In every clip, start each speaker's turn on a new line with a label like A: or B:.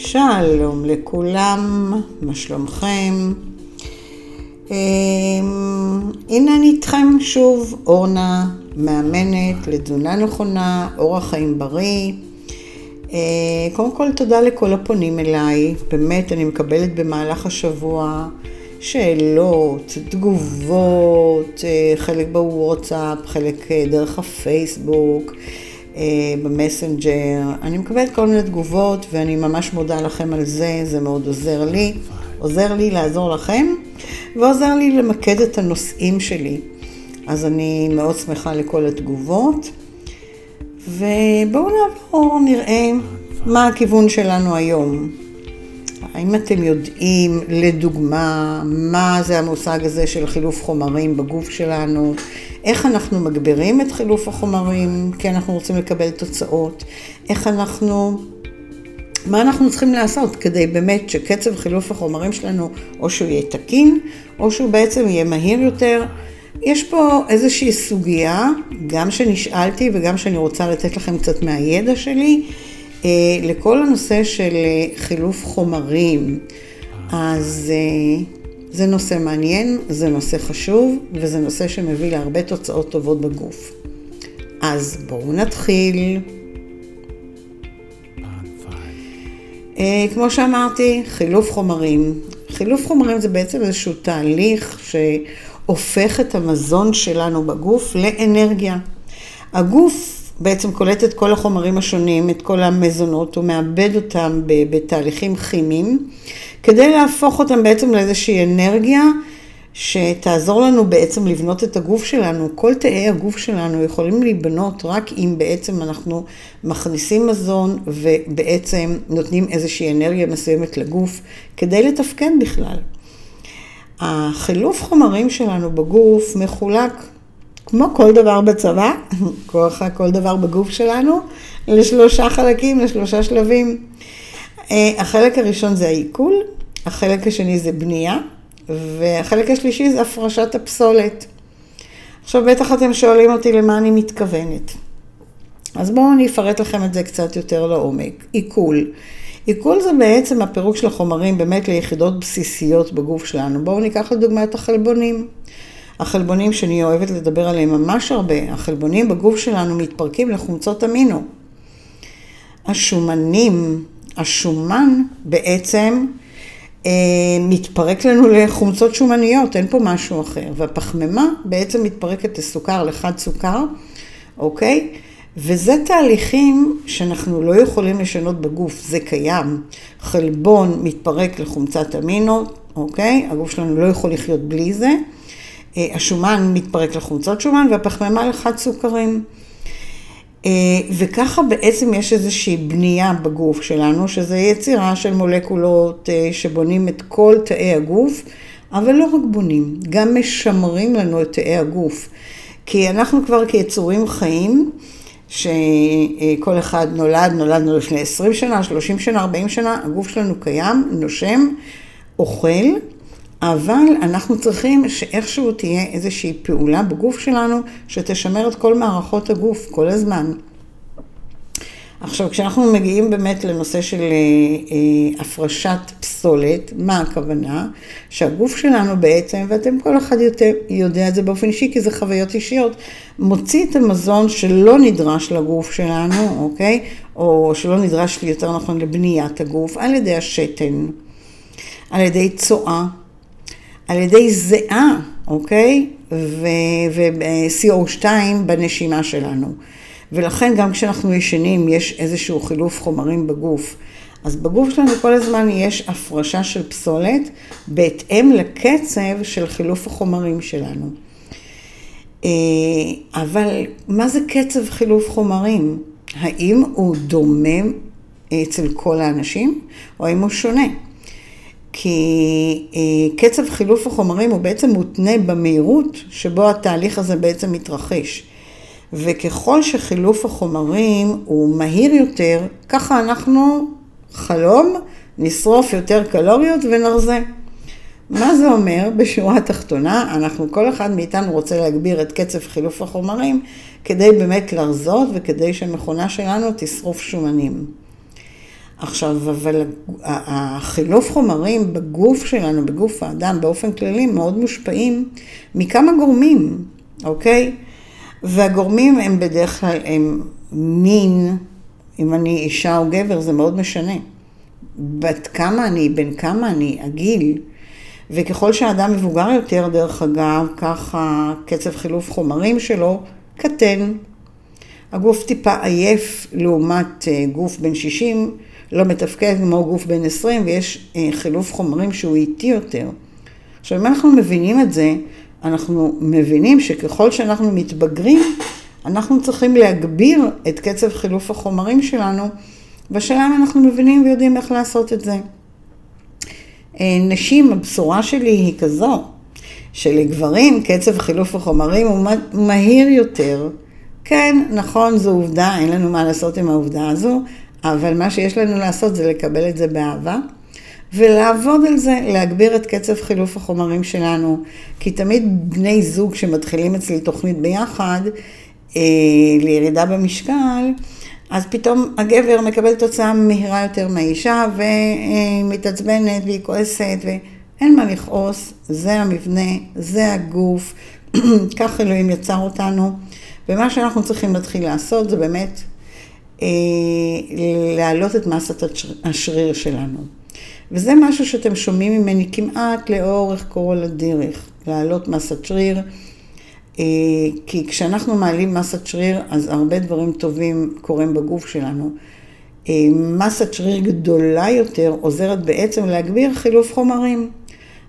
A: שלום לכולם, מה שלומכם? אמ, הנה אני איתכם שוב, אורנה, מאמנת לתזונה נכונה, אורח חיים בריא. אה, קודם כל תודה לכל הפונים אליי, באמת אני מקבלת במהלך השבוע שאלות, תגובות, אה, חלק בוואטסאפ, חלק אה, דרך הפייסבוק. במסנג'ר, אני מקבלת כל מיני תגובות ואני ממש מודה לכם על זה, זה מאוד עוזר לי, עוזר לי לעזור לכם ועוזר לי למקד את הנושאים שלי. אז אני מאוד שמחה לכל התגובות. ובואו נעבור, נראה מה הכיוון שלנו היום. האם אתם יודעים, לדוגמה, מה זה המושג הזה של חילוף חומרים בגוף שלנו? איך אנחנו מגבירים את חילוף החומרים כי אנחנו רוצים לקבל תוצאות? איך אנחנו... מה אנחנו צריכים לעשות כדי באמת שקצב חילוף החומרים שלנו, או שהוא יהיה תקין, או שהוא בעצם יהיה מהיר יותר? יש פה איזושהי סוגיה, גם שנשאלתי וגם שאני רוצה לתת לכם קצת מהידע שלי, לכל הנושא של אה, חילוף חומרים. אז אה, זה נושא מעניין, זה נושא חשוב, וזה נושא שמביא להרבה תוצאות טובות בגוף. אז בואו נתחיל. כמו שאמרתי, חילוף חומרים. חילוף חומרים זה בעצם איזשהו תהליך ש... הופך את המזון שלנו בגוף לאנרגיה. הגוף בעצם קולט את כל החומרים השונים, את כל המזונות, הוא מאבד אותם בתהליכים כימיים, כדי להפוך אותם בעצם לאיזושהי אנרגיה שתעזור לנו בעצם לבנות את הגוף שלנו. כל תאי הגוף שלנו יכולים להיבנות רק אם בעצם אנחנו מכניסים מזון ובעצם נותנים איזושהי אנרגיה מסוימת לגוף כדי לתפקד בכלל. החילוף חומרים שלנו בגוף מחולק, כמו כל דבר בצבא, כוח כל דבר בגוף שלנו, לשלושה חלקים, לשלושה שלבים. אה, החלק הראשון זה העיכול, החלק השני זה בנייה, והחלק השלישי זה הפרשת הפסולת. עכשיו בטח אתם שואלים אותי למה אני מתכוונת. אז בואו אני אפרט לכם את זה קצת יותר לעומק. עיכול. עיכול זה בעצם הפירוק של החומרים באמת ליחידות בסיסיות בגוף שלנו. בואו ניקח לדוגמה את החלבונים. החלבונים שאני אוהבת לדבר עליהם ממש הרבה, החלבונים בגוף שלנו מתפרקים לחומצות אמינו. השומנים, השומן בעצם אה, מתפרק לנו לחומצות שומניות, אין פה משהו אחר. והפחמימה בעצם מתפרקת לסוכר, לחד סוכר, אוקיי? וזה תהליכים שאנחנו לא יכולים לשנות בגוף, זה קיים. חלבון מתפרק לחומצת אמינו, אוקיי? הגוף שלנו לא יכול לחיות בלי זה. אה, השומן מתפרק לחומצות שומן והפחמימה לחד סוכרים. אה, וככה בעצם יש איזושהי בנייה בגוף שלנו, שזה יצירה של מולקולות אה, שבונים את כל תאי הגוף, אבל לא רק בונים, גם משמרים לנו את תאי הגוף. כי אנחנו כבר כיצורים חיים, שכל אחד נולד, נולדנו לפני 20 שנה, 30 שנה, 40 שנה, הגוף שלנו קיים, נושם, אוכל, אבל אנחנו צריכים שאיכשהו תהיה איזושהי פעולה בגוף שלנו שתשמר את כל מערכות הגוף כל הזמן. עכשיו, כשאנחנו מגיעים באמת לנושא של אה, אה, הפרשת פסולת, מה הכוונה? שהגוף שלנו בעצם, ואתם כל אחד יותר, יודע את זה באופן אישי, כי זה חוויות אישיות, מוציא את המזון שלא נדרש לגוף שלנו, אוקיי? או שלא נדרש, יותר נכון, לבניית הגוף, על ידי השתן, על ידי צואה, על ידי זיעה, אוקיי? ו-CO2 בנשימה שלנו. ולכן גם כשאנחנו ישנים יש איזשהו חילוף חומרים בגוף. אז בגוף שלנו כל הזמן יש הפרשה של פסולת בהתאם לקצב של חילוף החומרים שלנו. אה, אבל מה זה קצב חילוף חומרים? האם הוא דומה אצל כל האנשים, או האם הוא שונה? כי אה, קצב חילוף החומרים הוא בעצם מותנה במהירות שבו התהליך הזה בעצם מתרחש. וככל שחילוף החומרים הוא מהיר יותר, ככה אנחנו, חלום, נשרוף יותר קלוריות ונרזה. מה זה אומר? בשורה התחתונה, אנחנו, כל אחד מאיתנו רוצה להגביר את קצב חילוף החומרים כדי באמת לרזות וכדי שהמכונה שלנו תשרוף שומנים. עכשיו, אבל החילוף חומרים בגוף שלנו, בגוף האדם, באופן כללי, מאוד מושפעים מכמה גורמים, אוקיי? והגורמים הם בדרך כלל, הם מין, אם אני אישה או גבר, זה מאוד משנה. בת כמה אני, בן כמה אני, הגיל. וככל שהאדם מבוגר יותר, דרך אגב, ככה קצב חילוף חומרים שלו קטן. הגוף טיפה עייף לעומת אה, גוף בן 60, לא מתפקד כמו גוף בן 20, ויש אה, חילוף חומרים שהוא איטי יותר. עכשיו, אם אנחנו מבינים את זה, אנחנו מבינים שככל שאנחנו מתבגרים, אנחנו צריכים להגביר את קצב חילוף החומרים שלנו, והשאלה אם אנחנו מבינים ויודעים איך לעשות את זה. אה, נשים, הבשורה שלי היא כזו, שלגברים קצב חילוף החומרים הוא מהיר יותר. כן, נכון, זו עובדה, אין לנו מה לעשות עם העובדה הזו, אבל מה שיש לנו לעשות זה לקבל את זה באהבה. ולעבוד על זה, להגביר את קצב חילוף החומרים שלנו. כי תמיד בני זוג שמתחילים אצלי תוכנית ביחד, אה, לירידה במשקל, אז פתאום הגבר מקבל תוצאה מהירה יותר מהאישה ומתעצבנת והיא כועסת ואין מה לכעוס, זה המבנה, זה הגוף, כך אלוהים יצר אותנו. ומה שאנחנו צריכים להתחיל לעשות זה באמת להעלות את מסת השריר שלנו. וזה משהו שאתם שומעים ממני כמעט לאורך כל הדרך, להעלות מסת שריר. אה, כי כשאנחנו מעלים מסת שריר, אז הרבה דברים טובים קורים בגוף שלנו. אה, מסת שריר גדולה יותר עוזרת בעצם להגביר חילוף חומרים.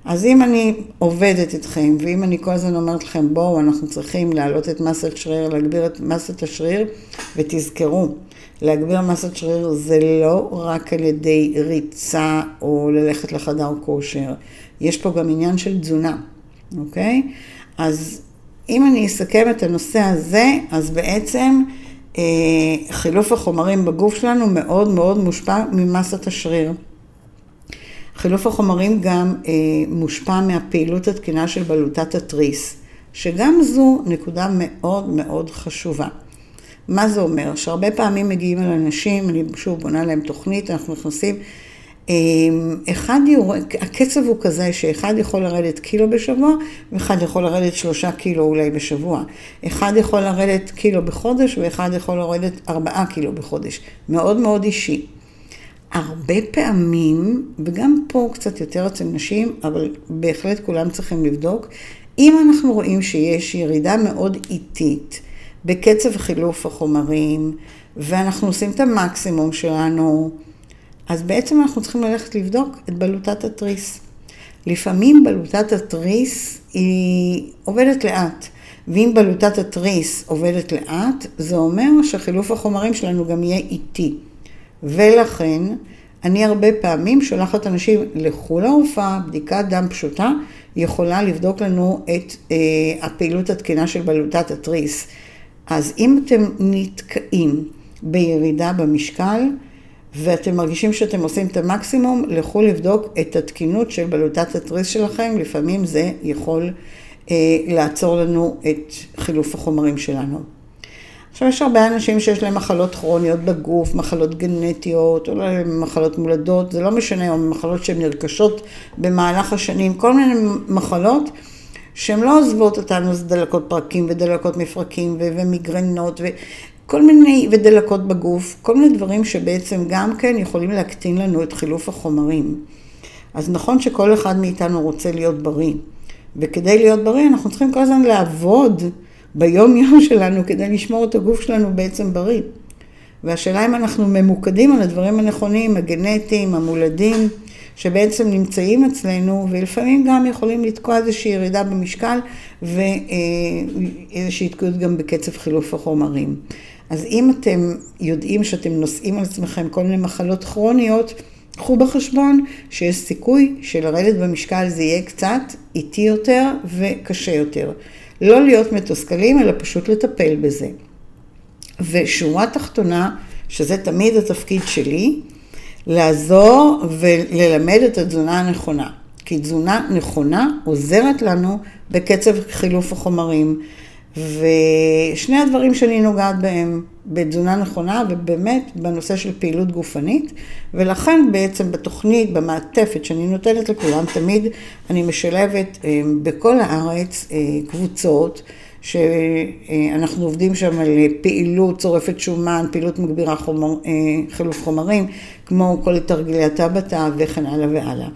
A: אז אם אני עובדת איתכם, ואם אני כל הזמן אומרת לכם, בואו, אנחנו צריכים להעלות את מסת שריר, להגביר את מסת השריר, ותזכרו, להגביר מסת שריר זה לא רק על ידי ריצה או ללכת לחדר כושר, יש פה גם עניין של תזונה, אוקיי? אז אם אני אסכם את הנושא הזה, אז בעצם אה, חילוף החומרים בגוף שלנו מאוד מאוד מושפע ממסת השריר. חילוף החומרים גם אה, מושפע מהפעילות התקינה של בלוטת התריס, שגם זו נקודה מאוד מאוד חשובה. מה זה אומר? שהרבה פעמים מגיעים אל אנשים, אני שוב בונה להם תוכנית, אנחנו נכנסים, אמ, אחד יורד, הקצב הוא כזה שאחד יכול לרדת קילו בשבוע, ואחד יכול לרדת שלושה קילו אולי בשבוע. אחד יכול לרדת קילו בחודש, ואחד יכול לרדת ארבעה קילו בחודש. מאוד מאוד אישי. הרבה פעמים, וגם פה קצת יותר אצל נשים, אבל בהחלט כולם צריכים לבדוק, אם אנחנו רואים שיש ירידה מאוד איטית בקצב חילוף החומרים, ואנחנו עושים את המקסימום שלנו, אז בעצם אנחנו צריכים ללכת לבדוק את בלוטת התריס. לפעמים בלוטת התריס היא עובדת לאט, ואם בלוטת התריס עובדת לאט, זה אומר שחילוף החומרים שלנו גם יהיה איטי. ולכן, אני הרבה פעמים שולחת אנשים, לכו להופעה, בדיקת דם פשוטה, יכולה לבדוק לנו את אה, הפעילות התקינה של בלוטת התריס. אז אם אתם נתקעים בירידה במשקל, ואתם מרגישים שאתם עושים את המקסימום, לכו לבדוק את התקינות של בלוטת התריס שלכם, לפעמים זה יכול אה, לעצור לנו את חילוף החומרים שלנו. עכשיו יש הרבה אנשים שיש להם מחלות כרוניות בגוף, מחלות גנטיות, או מחלות מולדות, זה לא משנה, או מחלות שהן נרכשות במהלך השנים, כל מיני מחלות שהן לא עוזבות אותנו, זה דלקות פרקים ודלקות מפרקים ומיגרנות כל מיני, ודלקות בגוף, כל מיני דברים שבעצם גם כן יכולים להקטין לנו את חילוף החומרים. אז נכון שכל אחד מאיתנו רוצה להיות בריא, וכדי להיות בריא אנחנו צריכים כל הזמן לעבוד ביום יום שלנו כדי לשמור את הגוף שלנו בעצם בריא. והשאלה אם אנחנו ממוקדים על הדברים הנכונים, הגנטיים, המולדים, שבעצם נמצאים אצלנו, ולפעמים גם יכולים לתקוע איזושהי ירידה במשקל ואיזושהי התקעות גם בקצב חילוף החומרים. אז אם אתם יודעים שאתם נושאים על עצמכם כל מיני מחלות כרוניות, קחו בחשבון שיש סיכוי שלרדת במשקל זה יהיה קצת איטי יותר וקשה יותר. לא להיות מתוסכלים, אלא פשוט לטפל בזה. ושורה תחתונה, שזה תמיד התפקיד שלי, לעזור וללמד את התזונה הנכונה. כי תזונה נכונה עוזרת לנו בקצב חילוף החומרים. ושני הדברים שאני נוגעת בהם, בתזונה נכונה ובאמת בנושא של פעילות גופנית, ולכן בעצם בתוכנית, במעטפת שאני נותנת לכולם, תמיד אני משלבת אה, בכל הארץ אה, קבוצות. שאנחנו עובדים שם על פעילות צורפת שומן, פעילות מגבירה חומר, אה, חילוף חומרים, כמו כל תרגילי הטבתה וכן הלאה והלאה.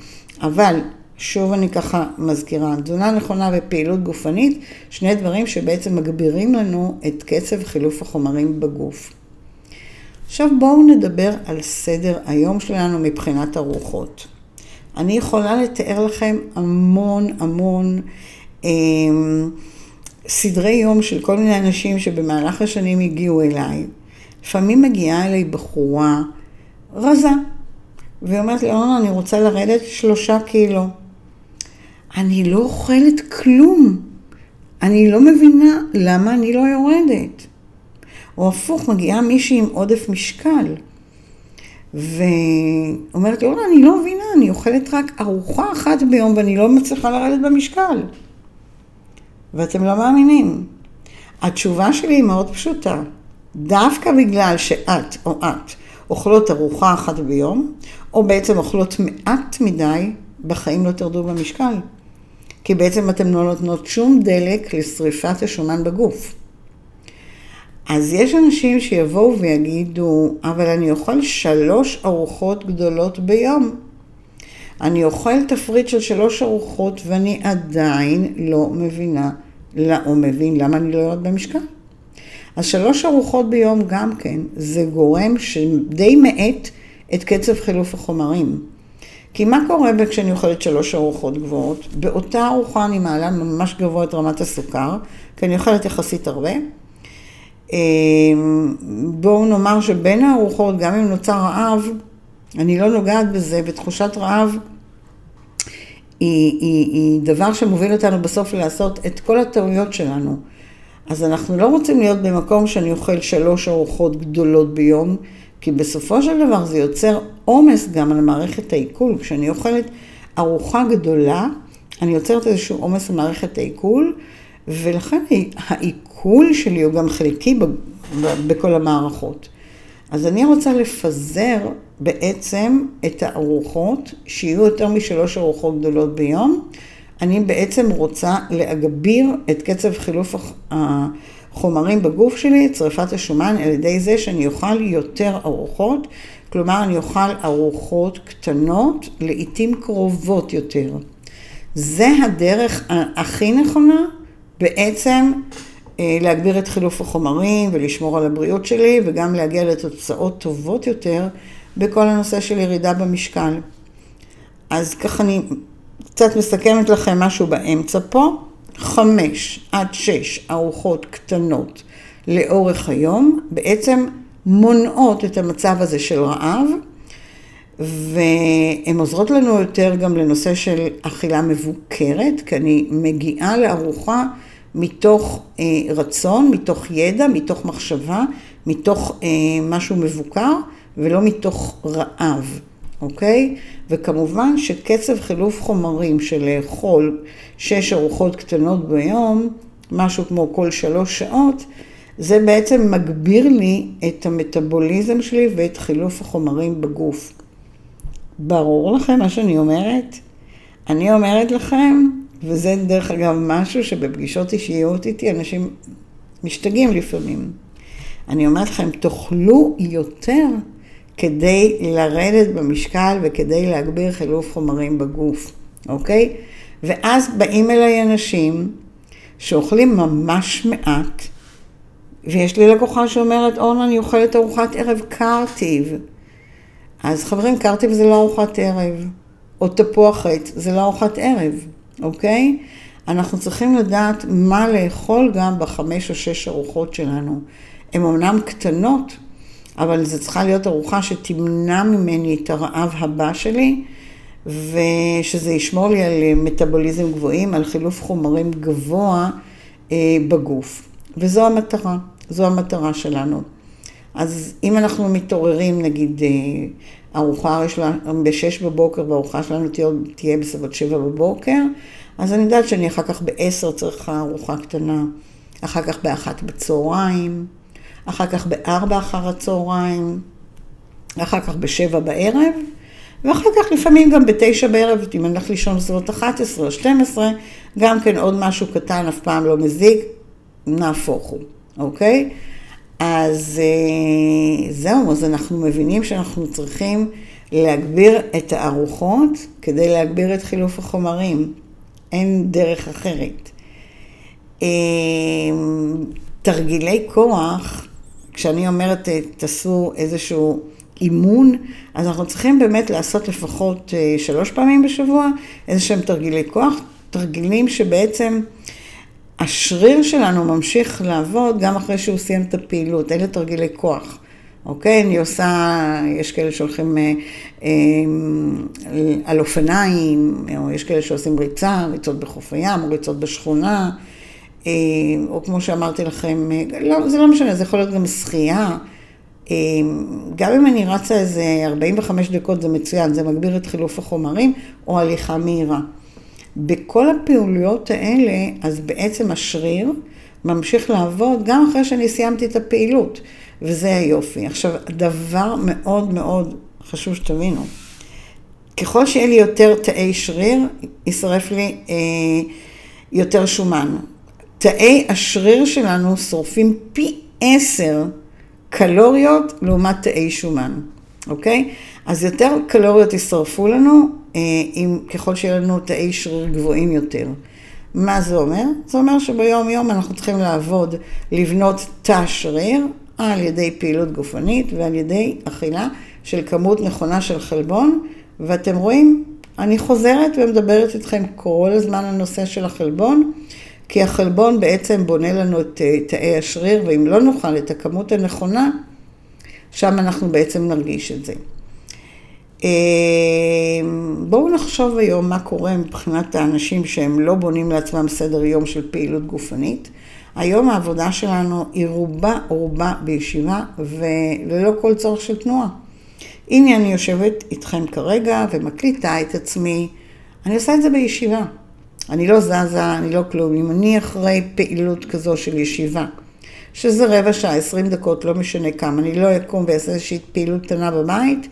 A: אבל שוב אני ככה מזכירה, תזונה נכונה ופעילות גופנית, שני דברים שבעצם מגבירים לנו את קצב חילוף החומרים בגוף. עכשיו בואו נדבר על סדר היום שלנו מבחינת ארוחות. אני יכולה לתאר לכם המון המון אה, סדרי יום של כל מיני אנשים שבמהלך השנים הגיעו אליי. לפעמים מגיעה אליי בחורה רזה, והיא אומרת לי, אורנה, אני רוצה לרדת שלושה קילו. אני לא אוכלת כלום. אני לא מבינה למה אני לא יורדת. או הפוך, מגיעה מישהי עם עודף משקל. ואומרת לי, אני לא מבינה, אני אוכלת רק ארוחה אחת ביום ואני לא מצליחה לרדת במשקל. ואתם לא מאמינים. התשובה שלי היא מאוד פשוטה. דווקא בגלל שאת או את אוכלות ארוחה אחת ביום, או בעצם אוכלות מעט מדי, בחיים לא תרדו במשקל. כי בעצם אתן לא נותנות שום דלק לשריפת השומן בגוף. אז יש אנשים שיבואו ויגידו, אבל אני אוכל שלוש ארוחות גדולות ביום. אני אוכל תפריט של שלוש ארוחות ואני עדיין לא מבינה או מבין למה אני לא יורד במשקל. אז שלוש ארוחות ביום גם כן, זה גורם שדי מאט את קצב חילוף החומרים. כי מה קורה כשאני אוכלת שלוש ארוחות גבוהות? באותה ארוחה אני מעלה ממש גבוה את רמת הסוכר, כי אני אוכלת יחסית הרבה. אמ, בואו נאמר שבין הארוחות, גם אם נוצר רעב, אני לא נוגעת בזה, ותחושת רעב היא, היא, היא דבר שמוביל אותנו בסוף לעשות את כל הטעויות שלנו. אז אנחנו לא רוצים להיות במקום שאני אוכל שלוש ארוחות גדולות ביום, כי בסופו של דבר זה יוצר עומס גם על מערכת העיכול. כשאני אוכלת ארוחה גדולה, אני יוצרת איזשהו עומס על מערכת העיכול, ולכן העיכול שלי הוא גם חלקי בכל המערכות. אז אני רוצה לפזר בעצם את הארוחות, שיהיו יותר משלוש ארוחות גדולות ביום. אני בעצם רוצה להגביר את קצב חילוף החומרים בגוף שלי, את שרפת השומן, על ידי זה שאני אוכל יותר ארוחות, כלומר אני אוכל ארוחות קטנות, לעיתים קרובות יותר. זה הדרך הכי נכונה בעצם אה, להגביר את חילוף החומרים ולשמור על הבריאות שלי וגם להגיע לתוצאות טובות יותר בכל הנושא של ירידה במשקל. אז ככה אני קצת מסכמת לכם משהו באמצע פה. חמש עד שש ארוחות קטנות לאורך היום, בעצם מונעות את המצב הזה של רעב, והן עוזרות לנו יותר גם לנושא של אכילה מבוקרת, כי אני מגיעה לארוחה מתוך אה, רצון, מתוך ידע, מתוך מחשבה, מתוך אה, משהו מבוקר, ולא מתוך רעב, אוקיי? וכמובן שקצב חילוף חומרים של לאכול שש ארוחות קטנות ביום, משהו כמו כל שלוש שעות, זה בעצם מגביר לי את המטאבוליזם שלי ואת חילוף החומרים בגוף. ברור לכם מה שאני אומרת? אני אומרת לכם, וזה דרך אגב משהו שבפגישות אישיות איתי אנשים משתגעים לפעמים. אני אומרת לכם, תאכלו יותר כדי לרדת במשקל וכדי להגביר חילוף חומרים בגוף, אוקיי? ואז באים אליי אנשים שאוכלים ממש מעט, ויש לי לקוחה שאומרת, אורנה, אני אוכלת ארוחת ערב קרטיב. אז חברים, קרטיב זה לא ארוחת ערב, או תפוח עץ, זה לא ארוחת ערב, אוקיי? אנחנו צריכים לדעת מה לאכול גם בחמש או שש ארוחות שלנו. הן אמנם קטנות, אבל זו צריכה להיות ארוחה שתמנע ממני את הרעב הבא שלי, ושזה ישמור לי על מטאבוליזם גבוהים, על חילוף חומרים גבוה אה, בגוף. וזו המטרה, זו המטרה שלנו. אז אם אנחנו מתעוררים, נגיד, אה, ארוחה ב-6 בבוקר והארוחה שלנו תהיה, תהיה בסביבות 7 בבוקר, אז אני יודעת שאני אחר כך ב-10 צריכה ארוחה קטנה. אחר כך באחת בצהריים, אחר כך בארבע אחר הצהריים, אחר כך בשבע בערב, ואחר כך לפעמים גם בתשע בערב, אם אני הולך לישון בסביבות 11 או 12, גם כן עוד משהו קטן, אף פעם לא מזיק, נהפוך הוא, אוקיי? אז אה, זהו, אז אנחנו מבינים שאנחנו צריכים להגביר את הארוחות כדי להגביר את חילוף החומרים. אין דרך אחרת. אה, תרגילי כוח, כשאני אומרת תעשו איזשהו אימון, אז אנחנו צריכים באמת לעשות לפחות אה, שלוש פעמים בשבוע איזה שהם תרגילי כוח, תרגילים שבעצם השריר שלנו ממשיך לעבוד גם אחרי שהוא סיים את הפעילות, אלה תרגילי כוח. אוקיי? אני עושה, יש כאלה שהולכים אה, אה, על אופניים, או יש כאלה שעושים ריצה, ריצות בחוף הים, ריצות בשכונה, אה, או כמו שאמרתי לכם, אה, לא, זה לא משנה, זה יכול להיות גם שחייה. אה, גם אם אני רצה איזה 45 דקות זה מצוין, זה מגביר את חילוף החומרים, או הליכה מהירה. בכל הפעילויות האלה, אז בעצם השריר ממשיך לעבוד גם אחרי שאני סיימתי את הפעילות, וזה היופי. עכשיו, דבר מאוד מאוד חשוב שתבינו, ככל שיהיה לי יותר תאי שריר, ישרף לי אה, יותר שומן. תאי השריר שלנו שורפים פי עשר קלוריות לעומת תאי שומן, אוקיי? אז יותר קלוריות ישרפו לנו, אה, אם, ככל שיהיה לנו תאי שריר גבוהים יותר. מה זה אומר? זה אומר שביום יום אנחנו צריכים לעבוד, לבנות תא שריר על ידי פעילות גופנית ועל ידי אכילה של כמות נכונה של חלבון, ואתם רואים, אני חוזרת ומדברת איתכם כל הזמן על נושא של החלבון, כי החלבון בעצם בונה לנו את אה, תאי השריר, ואם לא נאכל את הכמות הנכונה, שם אנחנו בעצם נרגיש את זה. אה, בואו נחשוב היום מה קורה מבחינת האנשים שהם לא בונים לעצמם סדר יום של פעילות גופנית. היום העבודה שלנו היא רובה רובה בישיבה וללא כל צורך של תנועה. הנה אני יושבת איתכם כרגע ומקליטה את עצמי, אני עושה את זה בישיבה. אני לא זזה, אני לא כלום. אם אני אחרי פעילות כזו של ישיבה, שזה רבע שעה, עשרים דקות, לא משנה כמה, אני לא אקום ואעשה איזושהי פעילות קטנה בבית,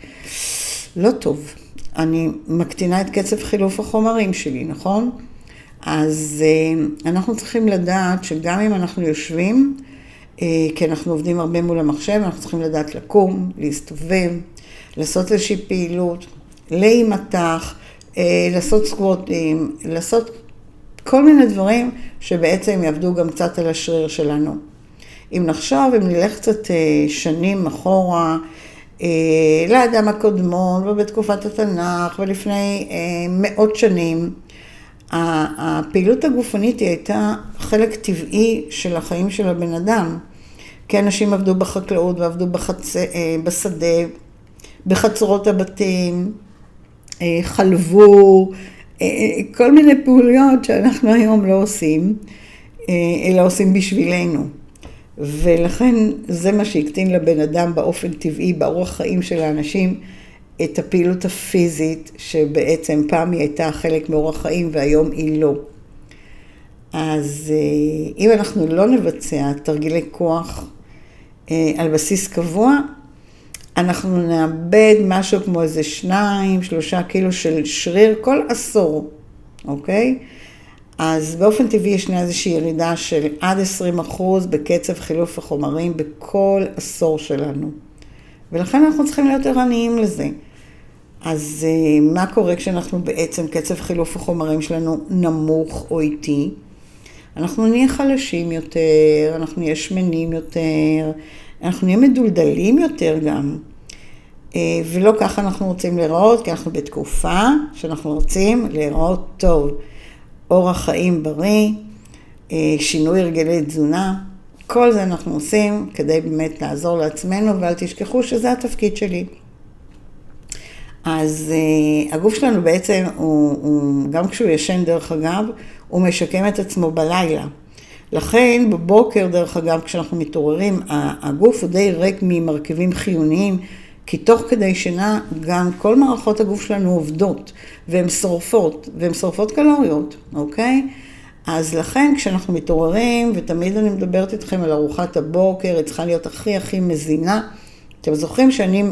A: לא טוב. אני מקטינה את קצב חילוף החומרים שלי, נכון? אז אה, אנחנו צריכים לדעת שגם אם אנחנו יושבים, אה, כי אנחנו עובדים הרבה מול המחשב, אנחנו צריכים לדעת לקום, להסתובב, לעשות איזושהי פעילות, להימתח, לעשות סקווטים, לעשות כל מיני דברים שבעצם יעבדו גם קצת על השריר שלנו. אם נחשוב, אם נלך קצת שנים אחורה, לאדם הקודמון ובתקופת התנ"ך ולפני מאות שנים, הפעילות הגופנית היא הייתה חלק טבעי של החיים של הבן אדם. כי אנשים עבדו בחקלאות ועבדו בחצ... אה, בשדה, בחצרות הבתים, אה, חלבו, אה, כל מיני פעוליות שאנחנו היום לא עושים, אלא עושים בשבילנו. ולכן זה מה שהקטין לבן אדם באופן טבעי, באורח חיים של האנשים, את הפעילות הפיזית, שבעצם פעם היא הייתה חלק מאורח חיים והיום היא לא. אז אה, אם אנחנו לא נבצע תרגילי כוח אה, על בסיס קבוע, אנחנו נאבד משהו כמו איזה שניים, שלושה קילו של שריר כל עשור, אוקיי? אז באופן טבעי ישנה איזושהי ירידה של עד 20 אחוז בקצב חילוף החומרים בכל עשור שלנו. ולכן אנחנו צריכים להיות ערניים לזה. אז אה, מה קורה כשאנחנו בעצם, קצב חילוף החומרים שלנו נמוך או איטי? אנחנו נהיה חלשים יותר, אנחנו נהיה שמנים יותר, אנחנו נהיה מדולדלים יותר גם. אה, ולא ככה אנחנו רוצים להיראות, כי אנחנו בתקופה שאנחנו רוצים להיראות טוב. אורח חיים בריא, אה, שינוי הרגלי תזונה, כל זה אנחנו עושים כדי באמת לעזור לעצמנו, ואל תשכחו שזה התפקיד שלי. אז uh, הגוף שלנו בעצם, הוא, הוא, גם כשהוא ישן דרך אגב, הוא משקם את עצמו בלילה. לכן בבוקר, דרך אגב, כשאנחנו מתעוררים, הגוף הוא די ריק ממרכיבים חיוניים, כי תוך כדי שינה גם כל מערכות הגוף שלנו עובדות, והן שורפות, והן שורפות קלוריות, אוקיי? אז לכן כשאנחנו מתעוררים, ותמיד אני מדברת איתכם על ארוחת הבוקר, היא צריכה להיות הכי הכי מזינה. אתם זוכרים שאני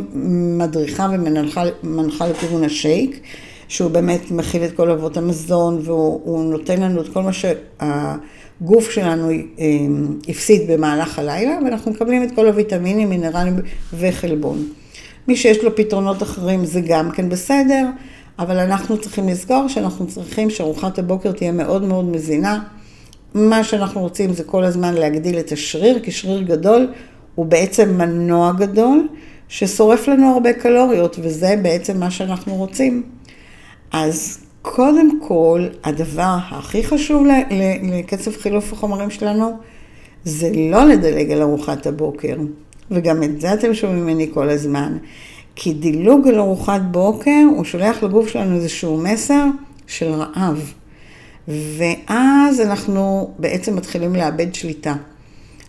A: מדריכה ומנחה לכיוון השייק, שהוא באמת מכיל את כל אבות המזון, והוא נותן לנו את כל מה שהגוף שלנו אה, הפסיד במהלך הלילה, ואנחנו מקבלים את כל הוויטמינים, מינרלים וחלבון. מי שיש לו פתרונות אחרים זה גם כן בסדר, אבל אנחנו צריכים לזכור שאנחנו צריכים שארוחת הבוקר תהיה מאוד מאוד מזינה. מה שאנחנו רוצים זה כל הזמן להגדיל את השריר, כי שריר גדול הוא בעצם מנוע גדול ששורף לנו הרבה קלוריות, וזה בעצם מה שאנחנו רוצים. אז קודם כל, הדבר הכי חשוב לקצב חילוף החומרים שלנו, זה לא לדלג על ארוחת הבוקר. וגם את זה אתם שומעים ממני כל הזמן. כי דילוג על ארוחת בוקר, הוא שולח לגוף שלנו איזשהו מסר של רעב. ואז אנחנו בעצם מתחילים לאבד שליטה.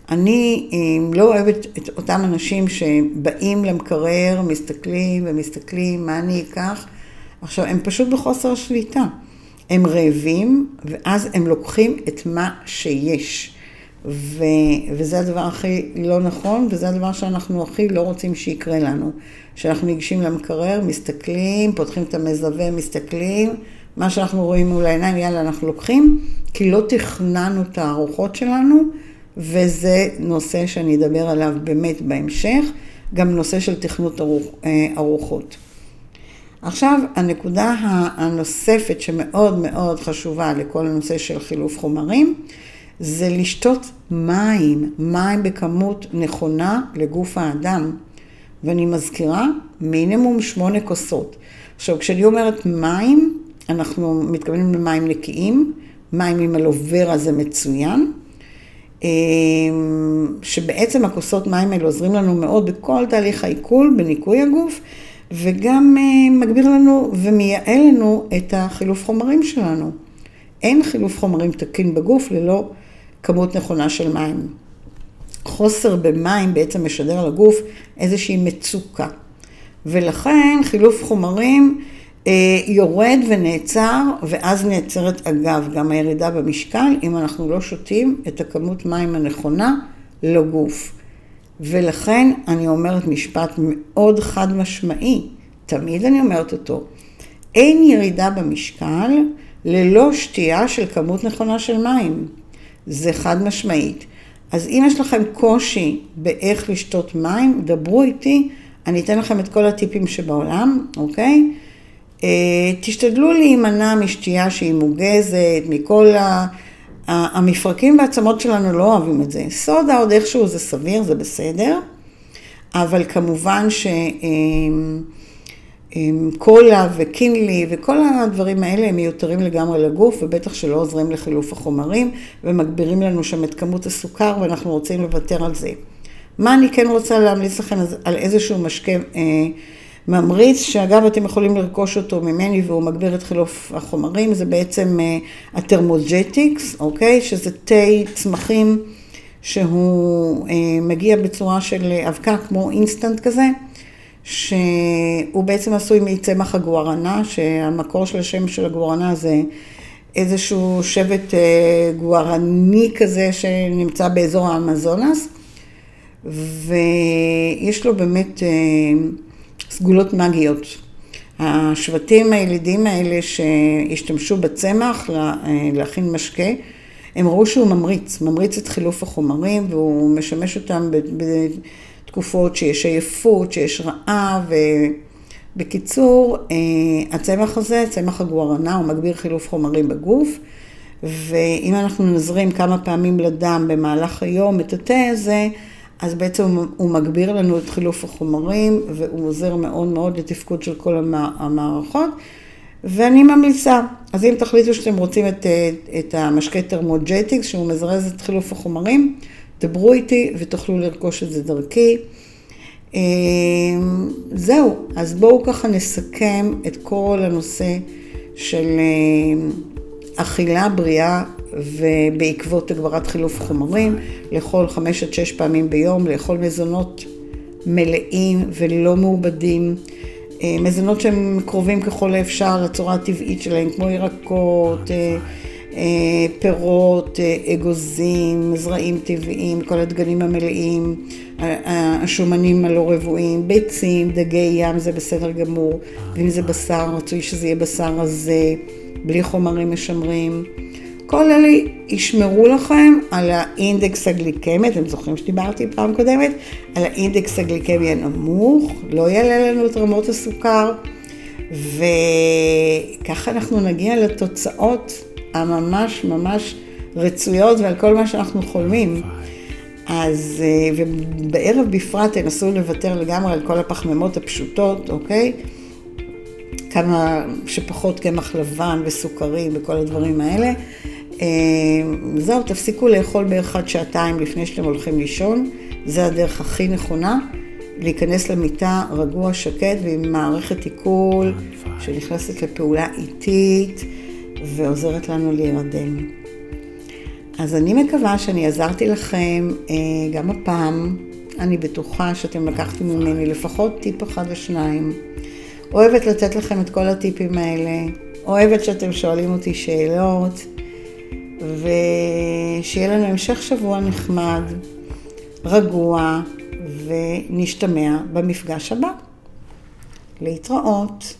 A: אני אה, לא אוהבת את אותם אנשים שבאים למקרר, מסתכלים ומסתכלים, מה אני אקח? עכשיו, הם פשוט בחוסר שליטה. הם רעבים, ואז הם לוקחים את מה שיש. ו, וזה הדבר הכי לא נכון, וזה הדבר שאנחנו הכי לא רוצים שיקרה לנו. שאנחנו ניגשים למקרר, מסתכלים, פותחים את המזווה, מסתכלים, מה שאנחנו רואים מול העיניים, יאללה, אנחנו לוקחים, כי לא תכננו את הארוחות שלנו, וזה נושא שאני אדבר עליו באמת בהמשך, גם נושא של תכנות ארוח, אה, ארוחות. עכשיו, הנקודה הנוספת שמאוד מאוד חשובה לכל הנושא של חילוף חומרים, זה לשתות מים, מים בכמות נכונה לגוף האדם. ואני מזכירה, מינימום שמונה כוסות. עכשיו, כשאני אומרת מים, אנחנו מתכוונים למים נקיים, מים עם אלוברה זה מצוין, אמ, שבעצם הכוסות מים האלה עוזרים לנו מאוד בכל תהליך העיכול, בניקוי הגוף, וגם אה, מגביר לנו ומייעל לנו את החילוף חומרים שלנו. אין חילוף חומרים תקין בגוף ללא כמות נכונה של מים. חוסר במים בעצם משדר לגוף איזושהי מצוקה. ולכן חילוף חומרים אה, יורד ונעצר, ואז נעצרת אגב גם הירידה במשקל, אם אנחנו לא שותים את הכמות מים הנכונה לגוף. ולכן אני אומרת משפט מאוד חד משמעי, תמיד אני אומרת אותו, אין ירידה במשקל ללא שתייה של כמות נכונה של מים. זה חד משמעית. אז אם יש לכם קושי באיך לשתות מים, דברו איתי, אני אתן לכם את כל הטיפים שבעולם, אוקיי? אה, תשתדלו להימנע משתייה שהיא מוגזת, מכל ה... המפרקים והעצמות שלנו לא אוהבים את זה. סודה עוד איכשהו זה סביר, זה בסדר, אבל כמובן ש... אה, קולה וקינלי וכל הדברים האלה הם מיותרים לגמרי לגוף ובטח שלא עוזרים לחילוף החומרים ומגבירים לנו שם את כמות הסוכר ואנחנו רוצים לוותר על זה. מה אני כן רוצה להמליץ לכם על איזשהו משקה אה, ממריץ, שאגב אתם יכולים לרכוש אותו ממני והוא מגביר את חילוף החומרים, זה בעצם אה, ה Thermojetics, אוקיי? שזה תה צמחים שהוא אה, מגיע בצורה של אבקה כמו אינסטנט כזה. שהוא בעצם עשוי מצמח הגוארנה, שהמקור של השם של הגוארנה זה איזשהו שבט אה, גוארני כזה שנמצא באזור האמזונס, ויש לו באמת אה, סגולות מגיות. השבטים הילידים האלה שהשתמשו בצמח אה, להכין משקה, הם ראו שהוא ממריץ, ממריץ את חילוף החומרים והוא משמש אותם תקופות שיש עייפות, שיש רעב. בקיצור, אה, הצמח הזה, צמח הגוארנה, הוא מגביר חילוף חומרים בגוף, ואם אנחנו נזרים כמה פעמים לדם במהלך היום את התה הזה, אז בעצם הוא מגביר לנו את חילוף החומרים, והוא עוזר מאוד מאוד לתפקוד של כל המערכות. ואני ממליצה, אז אם תחליטו שאתם רוצים את, את המשקה Thermojetics, שהוא מזרז את חילוף החומרים, דברו איתי ותוכלו לרכוש את זה דרכי. זהו, אז בואו ככה נסכם את כל הנושא של אמ, אכילה בריאה ובעקבות הגברת חילוף חומרים, לאכול חמש עד שש פעמים ביום, לאכול מזונות מלאים ולא מעובדים, אמ, מזונות שהם קרובים ככל האפשר לצורה הטבעית שלהם, כמו ירקות, פירות, אגוזים, זרעים טבעיים, כל הדגנים המלאים, השומנים הלא רבועים, ביצים, דגי ים, זה בסדר גמור. ואם זה בשר, רצוי שזה יהיה בשר הזה, בלי חומרים משמרים. כל אלה ישמרו לכם על האינדקס הגליקמי, אתם זוכרים שדיברתי פעם קודמת? על האינדקס הגליקמי הנמוך, לא יעלה לנו את רמות הסוכר, וככה אנחנו נגיע לתוצאות הממש ממש רצויות ועל כל מה שאנחנו חולמים. אז, ובערב בפרט תנסו לוותר לגמרי על כל הפחמימות הפשוטות, אוקיי? כמה שפחות קמח לבן וסוכרים וכל הדברים האלה. זהו, תפסיקו לאכול עד שעתיים לפני שאתם הולכים לישון. זה הדרך הכי נכונה. להיכנס למיטה רגוע, שקט ועם מערכת עיכול שנכנסת לפעולה איטית ועוזרת לנו להירדם. אז אני מקווה שאני עזרתי לכם גם הפעם. אני בטוחה שאתם לקחתם ממני לפחות טיפ אחד או שניים. אוהבת לתת לכם את כל הטיפים האלה. אוהבת שאתם שואלים אותי שאלות. ושיהיה לנו המשך שבוע נחמד, רגוע, ונשתמע במפגש הבא. להתראות.